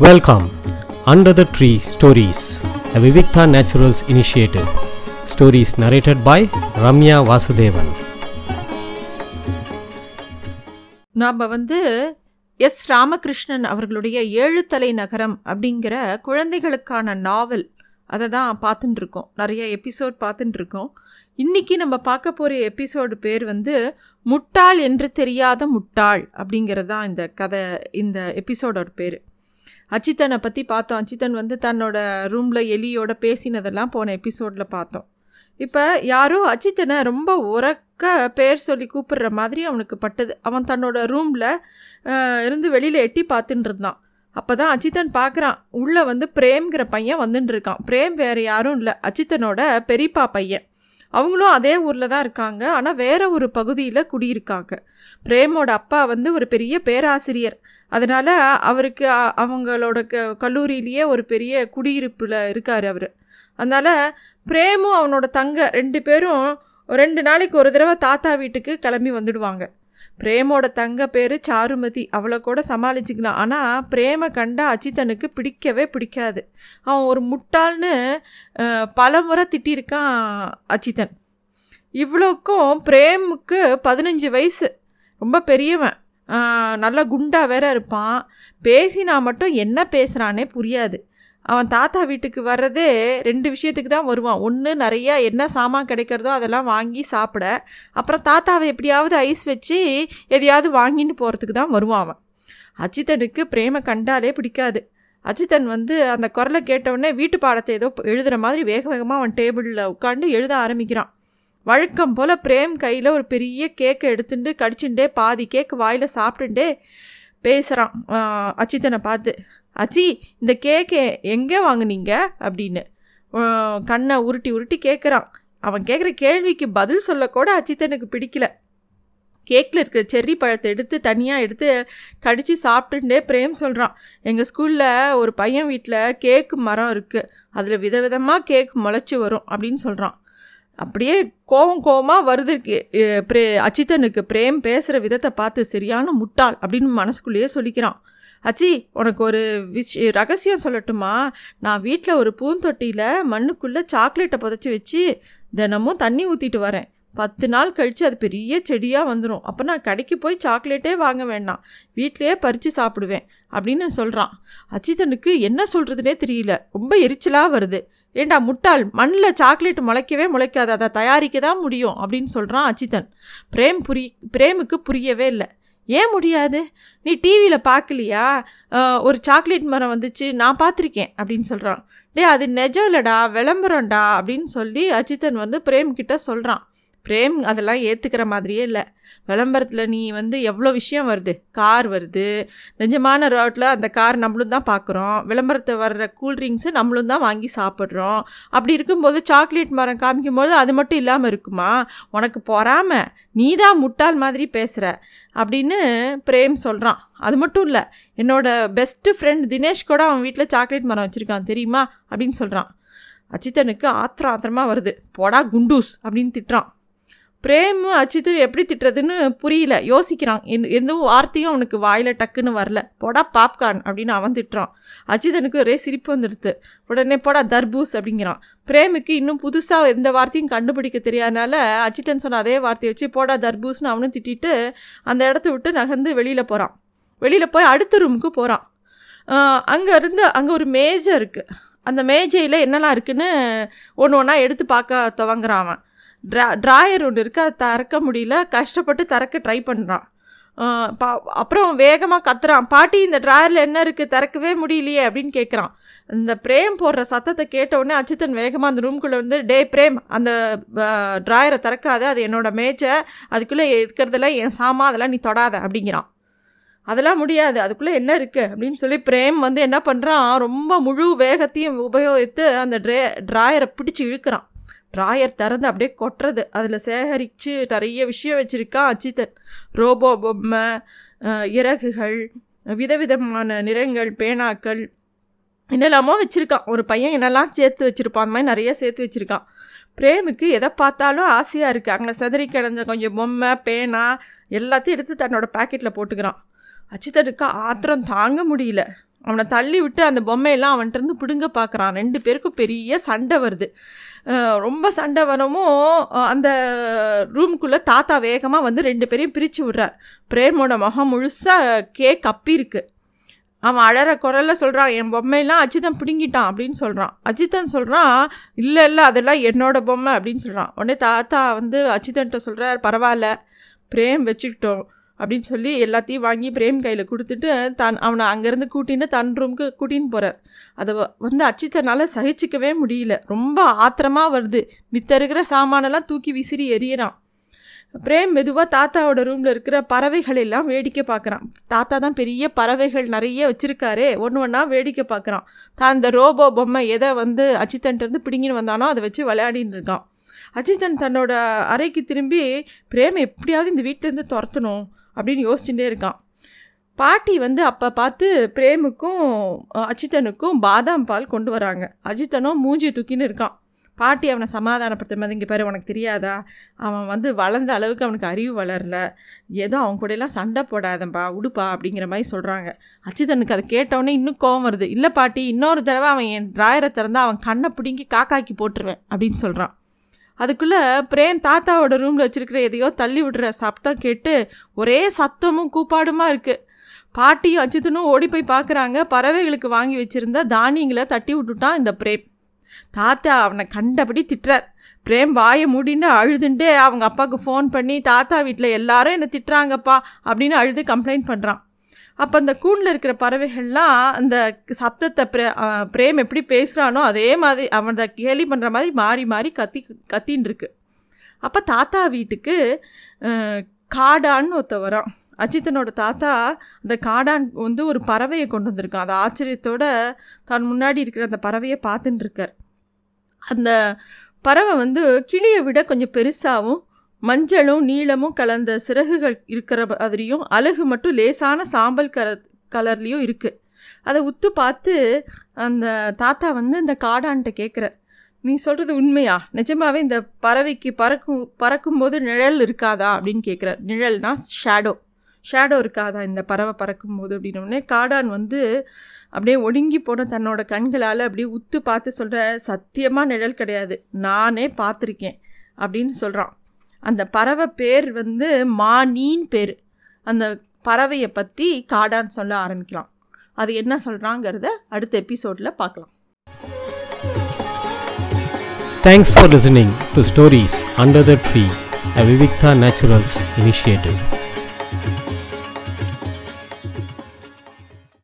Welcome under the tree stories a Vivikta naturals initiative Stories narrated by Ramya Vasudevan நாம் வந்து S Ramakrishnan அவர்களுடைய ஏழு தலை நகரம் அப்படிங்கிற குழந்தைகளுக்கான நாவல் அதை தான் பார்த்துட்டு இருக்கோம் நிறைய எபிசோட் பார்த்துட்டுருக்கோம் இன்றைக்கி இன்னைக்கு நம்ம பார்க்க போகிற எபிசோடு பேர் வந்து முட்டாள் என்று தெரியாத முட்டாள் அப்படிங்கிறது தான் இந்த கதை இந்த எபிசோடோட பேர். அச்சித்தனை பற்றி பார்த்தோம். அச்சித்தன் வந்து தன்னோட ரூமில் எலியோட பேசினதெல்லாம் போன எபிசோடில் பார்த்தோம். இப்போ யாரோ அச்சித்தனை ரொம்ப உறக்க பேர் சொல்லி கூப்பிடுற மாதிரி அவனுக்கு பட்டது. அவன் தன்னோட ரூமில் இருந்து வெளியில் எட்டி பார்த்துட்டு இருந்தான். அப்போ தான் அச்சித்தன் பார்க்குறான் உள்ளே வந்து பிரேம்ங்கிற பையன் வந்துட்டு இருக்கான். பிரேம் வேறு யாரும் இல்லை. அச்சித்தனோட பெரியப்பா பையன். அவங்களும் அதே ஊரில் தான் இருக்காங்க. ஆனால் வேற ஒரு பகுதியில் குடியிருக்காங்க. பிரேமோட அப்பா வந்து ஒரு பெரிய பேராசிரியர். அதனால் அவருக்கு அவங்களோட க கல்லூரியிலேயே ஒரு பெரிய குடியிருப்பில் இருக்கார் அவர். அதனால் பிரேமும் அவனோட தங்க ரெண்டு பேரும் ரெண்டு நாளைக்கு ஒரு தடவை தாத்தா வீட்டுக்கு கிளம்பி வந்துடுவாங்க. பிரேமோட தங்க பேர் சாருமதி. அவளை கூட சமாளிச்சுக்கலாம். ஆனால் பிரேம கண்டா அச்சித்தனுக்கு பிடிக்கவே பிடிக்காது. அவன் ஒரு முட்டாள்னு பல முறை திட்டியிருக்கான் அச்சித்தன் இவ்வளோக்கும் பிரேமுக்கு பதினஞ்சு வயசு. ரொம்ப பெரியவன். நல்ல குண்டா வேற இருப்பான். பேசினா மட்டும் என்ன பேசுகிறானே புரியாது. அவன் தாத்தா வீட்டுக்கு வர்றதே ரெண்டு விஷயத்துக்கு தான் வருவான். ஒன்று நிறையா என்ன சாமான் கிடைக்கிறதோ அதெல்லாம் வாங்கி சாப்பிட. அப்புறம் தாத்தாவை எப்படியாவது ஐஸ் வச்சு எதையாவது வாங்கிட்டு போகிறதுக்கு தான் வருவான் அவன். அஜித்தனுக்கு பிரேம கண்டாலே பிடிக்காது. அஜித்தன் வந்து அந்த குரலை கேட்டவுடனே வீட்டு பாடத்தை ஏதோ எழுதுகிற மாதிரி வேக வேகமாக அவன் டேபிளில் உட்காந்து எழுத ஆரம்பிக்கிறான். வழக்கம் போல் பிரேம் கையில் ஒரு பெரிய கேக்கை எடுத்துட்டு கடிச்சுட்டே பாதி கேக் வாயில் சாப்பிட்டுட்டே பேசுகிறான் அச்சித்தனை பார்த்து அச்சி இந்த கேக்கை எங்கே வாங்குனீங்க? அப்படின்னு. கண்ணை உருட்டி உருட்டி கேட்குறான் அவன் கேட்குற கேள்விக்கு பதில் சொல்லக்கூட அச்சித்தனுக்கு பிடிக்கல. கேக்கில் இருக்கிற செர்ரி பழத்தை எடுத்து தனியாக எடுத்து கடித்து சாப்பிட்டுட்டே பிரேம் சொல்கிறான் எங்கள் ஸ்கூலில் ஒரு பையன் வீட்டில் கேக்கு மரம் இருக்குது அதில் விதவிதமாக கேக் முளைச்சி வரும். அப்படின்னு சொல்கிறான் அப்படியே கோவம் கோவமாக வருது பிரே அச்சித்தனுக்கு பிரேம் பேசுகிற விதத்தை பார்த்து சரியான முட்டாள் அப்படின்னு மனசுக்குள்ளேயே சொல்லிக்கிறான். அச்சி உனக்கு ஒரு விஷ் ரகசியம் சொல்லட்டுமா? நான் வீட்டில் ஒரு பூந்தொட்டியில் மண்ணுக்குள்ளே சாக்லேட்டை புதைச்சி வச்சு தினமும் தண்ணி ஊற்றிட்டு வரேன். பத்து நாள் கழித்து அது பெரிய செடியாக வந்துடும் அப்போ நான் கடைக்கு போய் சாக்லேட்டே வாங்க வேண்டாம். வீட்டிலேயே பறித்து சாப்பிடுவேன் அப்படின்னு சொல்கிறான் அச்சித்தனுக்கு என்ன சொல்கிறதுனே தெரியல. ரொம்ப எரிச்சலாக வருது. ஏண்டா முட்டாள்? மண்ணில் சாக்லேட் முளைக்கவே முளைக்காது. அதை தயாரிக்க தான் முடியும் அப்படின்னு சொல்கிறான் அச்சித்தன் பிரேம் புரி பிரேமுக்கு புரியவே இல்லை. ஏன் முடியாது? நீ டிவியில் பார்க்கலையா ஒரு சாக்லேட் மரம் வந்துச்சு நான் பார்த்துருக்கேன் அப்படின்னு சொல்கிறான் டே அது நெஜம் இல்லைடா விளம்பரம்டா அப்படின்னு சொல்லி அஜித்தன் வந்து பிரேம்கிட்ட சொல்கிறான் பிரேம் அதெல்லாம் ஏற்றுக்கிற மாதிரியே இல்லை. விளம்பரத்தில் நீ வந்து எவ்வளோ விஷயம் வருது? கார் வருது. நிஜமான ரோட்டில் அந்த கார் நம்மளும் தான் பார்க்குறோம் விளம்பரத்தை வர்ற கூல்ட்ரிங்க்ஸு நம்மளும் தான் வாங்கி சாப்பிட்றோம். அப்படி இருக்கும்போது சாக்லேட் மரம் காமிக்கும்போது அது மட்டும் இல்லாமல் இருக்குமா? உனக்கு பொறாமல் நீ தான் முட்டாள் மாதிரி பேசுகிற அப்படின்னு பிரேம் சொல்கிறான் அது மட்டும் இல்லை. என்னோடய பெஸ்ட்டு ஃப்ரெண்ட் தினேஷ் கூட அவன் வீட்டில் சாக்லேட் மரம் வச்சுருக்கான். தெரியுமா? அப்படின்னு சொல்கிறான் அச்சித்தனுக்கு ஆத்திரம் ஆத்திரமாக வருது. போடா குண்டூஸ் அப்படின்னு திட்டுறான். பிரேம் அச்சித்து எப்படி திட்டுறதுன்னு புரியல. யோசிக்கிறான். எந்த எந்த வார்த்தையும் அவனுக்கு வாயில் டக்குன்னு வரல. போடா பாப்கார்ன் அப்படின்னு அவன் திட்டுறான். அஜிதனுக்கு ஒரே சிரிப்பு வந்துடுது உடனே போடா தர்பூஸ் அப்படிங்கிறான். பிரேமுக்கு இன்னும் புதுசாக எந்த வார்த்தையும் கண்டுபிடிக்க தெரியாதனால அச்சித்தன் சொன்ன அதே வார்த்தையை வச்சு போடா தர்பூஸ்னு அவனும் திட்டிட்டு அந்த இடத்த விட்டு நகர்ந்து வெளியில் போகிறான் வெளியில் போய் அடுத்த ரூமுக்கு போகிறான் அங்கே இருந்து அங்கே ஒரு மேஜை இருக்குது அந்த மேஜையில் என்னெல்லாம் இருக்குன்னு ஒன்று ஒன்றா எடுத்து பார்க்க துவங்குறான் அவன். ட்ரா ட்ராயர் ஒன்று இருக்குது அதை திறக்க முடியல கஷ்டப்பட்டு திறக்க ட்ரை பண்ணுறான் பா அப்புறம் வேகமாக கத்துறான். பாட்டி இந்த ட்ராயரில் என்ன இருக்குது திறக்கவே முடியலையே அப்படின்னு கேட்குறான் இந்த பிரேம் போடுற சத்தத்தை கேட்டவுடனே அச்சுத்தன் வேகமாக அந்த ரூம்குள்ளே வந்து டே பிரேம் அந்த ட்ராயரை திறக்காத அது என்னோட மேஜை அதுக்குள்ளே இருக்கிறதெல்லாம் என் சாமா அதெல்லாம் நீ தொடாத அப்படிங்கிறான். அதெல்லாம் முடியாது அதுக்குள்ளே என்ன இருக்குது அப்படின்னு சொல்லி பிரேம் வந்து என்ன பண்ணுறான் ரொம்ப முழு வேகத்தையும் உபயோகித்து அந்த ட்ரே ட்ராயரை பிடிச்சி இழுக்கிறான். ராயர் திறந்து அப்படியே கொட்டுறது. அதில் சேகரித்து நிறைய விஷயம் வச்சுருக்கான் அச்சித்தன் ரோபோ பொம்மை இறகுகள் விதவிதமான நிறங்கள் பேனாக்கள் என்னெல்லாமோ வச்சுருக்கான் ஒரு பையன் என்னெல்லாம் சேர்த்து வச்சுருப்பான் அந்த மாதிரி நிறைய சேர்த்து வச்சுருக்கான் பிரேமுக்கு எதை பார்த்தாலும் ஆசையாக இருக்குது அங்கே செதறி கிடந்த கொஞ்சம் பொம்மை பேனா எல்லாத்தையும் எடுத்து தன்னோட பாக்கெட்டில் போட்டுக்கிறான். அச்சித்தனுக்கு ஆத்திரம் தாங்க முடியல. அவனை தள்ளி விட்டு அந்த பொம்மையெல்லாம் அவன்கிட்ட இருந்து பிடுங்க பார்க்குறான். ரெண்டு பேருக்கும் பெரிய சண்டை வருது. ரொம்ப சண்டை வரவும் அந்த ரூம்குள்ளே தாத்தா வேகமாக வந்து ரெண்டு பேரையும் பிரித்து விடுறார். பிரேமோட முகம் முழுசாக கேக் அப்பி அவன் அழற குரலில் சொல்கிறான் என் பொம்மையெல்லாம் அஜிதன் பிடுங்கிட்டான் அப்படின்னு சொல்கிறான் அஜித்தன் சொல்கிறான் இல்லை இல்லை அதெல்லாம் என்னோட பொம்மை அப்படின்னு சொல்கிறான் உடனே தாத்தா வந்து அஜிதன்ட்ட சொல்கிறார் பரவாயில்ல பிரேம் வச்சுக்கிட்டோம். அப்படின்னு சொல்லி எல்லாத்தையும் வாங்கி பிரேம் கையில் கொடுத்துட்டு தான் அவனை அங்கேருந்து கூட்டின்னு தன் ரூமுக்கு கூட்டின்னு போகிறார் அதை வ- வந்து அச்சித்தனால சகிச்சிக்கவே முடியல. ரொம்ப ஆத்திரமாக வருது. மித்த இருக்கிற சாமானெல்லாம் தூக்கி விசிறி எறியறான். பிரேம் மெதுவாக தாத்தாவோட ரூமில் இருக்கிற பறவைகள் எல்லாம் வேடிக்கை பார்க்குறான். தாத்தா தான் பெரிய பறவைகள் நிறைய வச்சுருக்காரே. ஒன்று ஒன்றா வேடிக்கை பார்க்குறான். தான் அந்த ரோபோ பொம்மை எதை வந்து அச்சித்தன்ட்டு பிடிங்கின்னு வந்தானோ அதை வச்சு விளையாடின்னு இருக்கான். அஜித்தன் தன்னோட அறைக்கு திரும்பி பிரேம் எப்படியாவது இந்த வீட்டிலேருந்து துரத்தணும். அப்படின்னு யோசிச்சுட்டே இருக்கான். பாட்டி வந்து அப்போ பார்த்து பிரேமுக்கும் அஜித்தனுக்கும் பாதாம் பால் கொண்டு வராங்க. அஜித்தனும் மூஞ்சி தூக்கின்னு இருக்கான். பாட்டி அவனை சமாதானப்படுத்த மாதிரி இங்கே பாரு உனக்கு தெரியாதா? அவன் வந்து வளர்ந்த அளவுக்கு அவனுக்கு அறிவு வளரல. ஏதோ அவன் கூடலாம் சண்டை போடாதம்பா உடுப்பா அப்படிங்கிற மாதிரி சொல்கிறாங்க அச்சுதனுக்கு அதை கேட்டவொடனே இன்னும் கோவம் வருது. இல்லை பாட்டி இன்னொரு தடவை அவன் என் டிராயரை திறந்தால் அவன் கண்ணை பிடுங்கி காக்காக்கி போட்டுருவேன் அப்படின்னு சொல்கிறான் அதுக்குள்ளே பிரேம் தாத்தாவோட ரூமில் வச்சிருக்கிற எதையோ தள்ளி விடுற சப்தம் கேட்டு ஒரே சத்தமும் கூப்பாடுமா இருக்குது பாட்டியும் அச்சித்தனும் ஓடி போய் பார்க்குறாங்க பறவைகளுக்கு வாங்கி வச்சுருந்த தானியங்களை தட்டி விட்டுட்டான் இந்த பிரேம். தாத்தா அவனை கண்டபடி திட்டுறார். பிரேம் வாயை மூடின்னு அழுதுண்டு அவங்க அப்பாவுக்கு ஃபோன் பண்ணி தாத்தா வீட்டில் எல்லாரும் என்னை திட்டுறாங்கப்பா அப்படின்னு அழுது கம்ப்ளைண்ட் பண்ணுறான் அப்போ அந்த கூண்டில் இருக்கிற பறவைகள்லாம் அந்த சப்தத்தை பிரே பிரேம் எப்படி பேசுகிறானோ அதே மாதிரி அவன் கேலி பண்ணுற மாதிரி மாறி மாறி கத்தி கத்தின்னு இருக்கு. அப்போ தாத்தா வீட்டுக்கு காடான்னு ஒருத்த வரான். அஜித்தனோட தாத்தா அந்த காடான் வந்து ஒரு பறவையை கொண்டு வந்திருக்கான். அது ஆச்சரியத்தோட தான் முன்னாடி இருக்கிற அந்த பறவையை பார்த்துட்டுருக்கார் அந்த பறவை வந்து கிளியை விட கொஞ்சம் பெருசாகவும் மஞ்சளும் நீளமும் கலந்த சிறகுகள் இருக்கிற மாதிரியும் அழகு மட்டும் லேசான சாம்பல் கல கலர்லேயும் இருக்குது அதை உத்து பார்த்து அந்த தாத்தா வந்து இந்த காடான்ட்ட கேட்குற நீ சொல்கிறது உண்மையா? நிஜமாவே இந்த பறவைக்கு பறக்கும் பறக்கும்போது நிழல் இருக்காதா? அப்படின்னு கேட்குறார் நிழல்னா ஷேடோ ஷேடோ இருக்காதா இந்த பறவை பறக்கும்போது அப்படின்னோடனே காடான் வந்து அப்படியே ஒடுங்கி போன தன்னோட கண்களால் அப்படியே உத்து பார்த்து சொல்கிற சத்தியமாக நிழல் கிடையாது. நானே பார்த்துருக்கேன். அப்படின்னு சொல்கிறான் அந்த பறவை பேர் வந்து மானின் பேர். அந்த பறவையை பற்றி காடான்னு சொல்ல ஆரம்பிக்கலாம். அது என்ன சொல்கிறாங்கிறத அடுத்த எபிசோடில் பார்க்கலாம். Thanks for listening to stories under the tree a Vivikta naturals initiative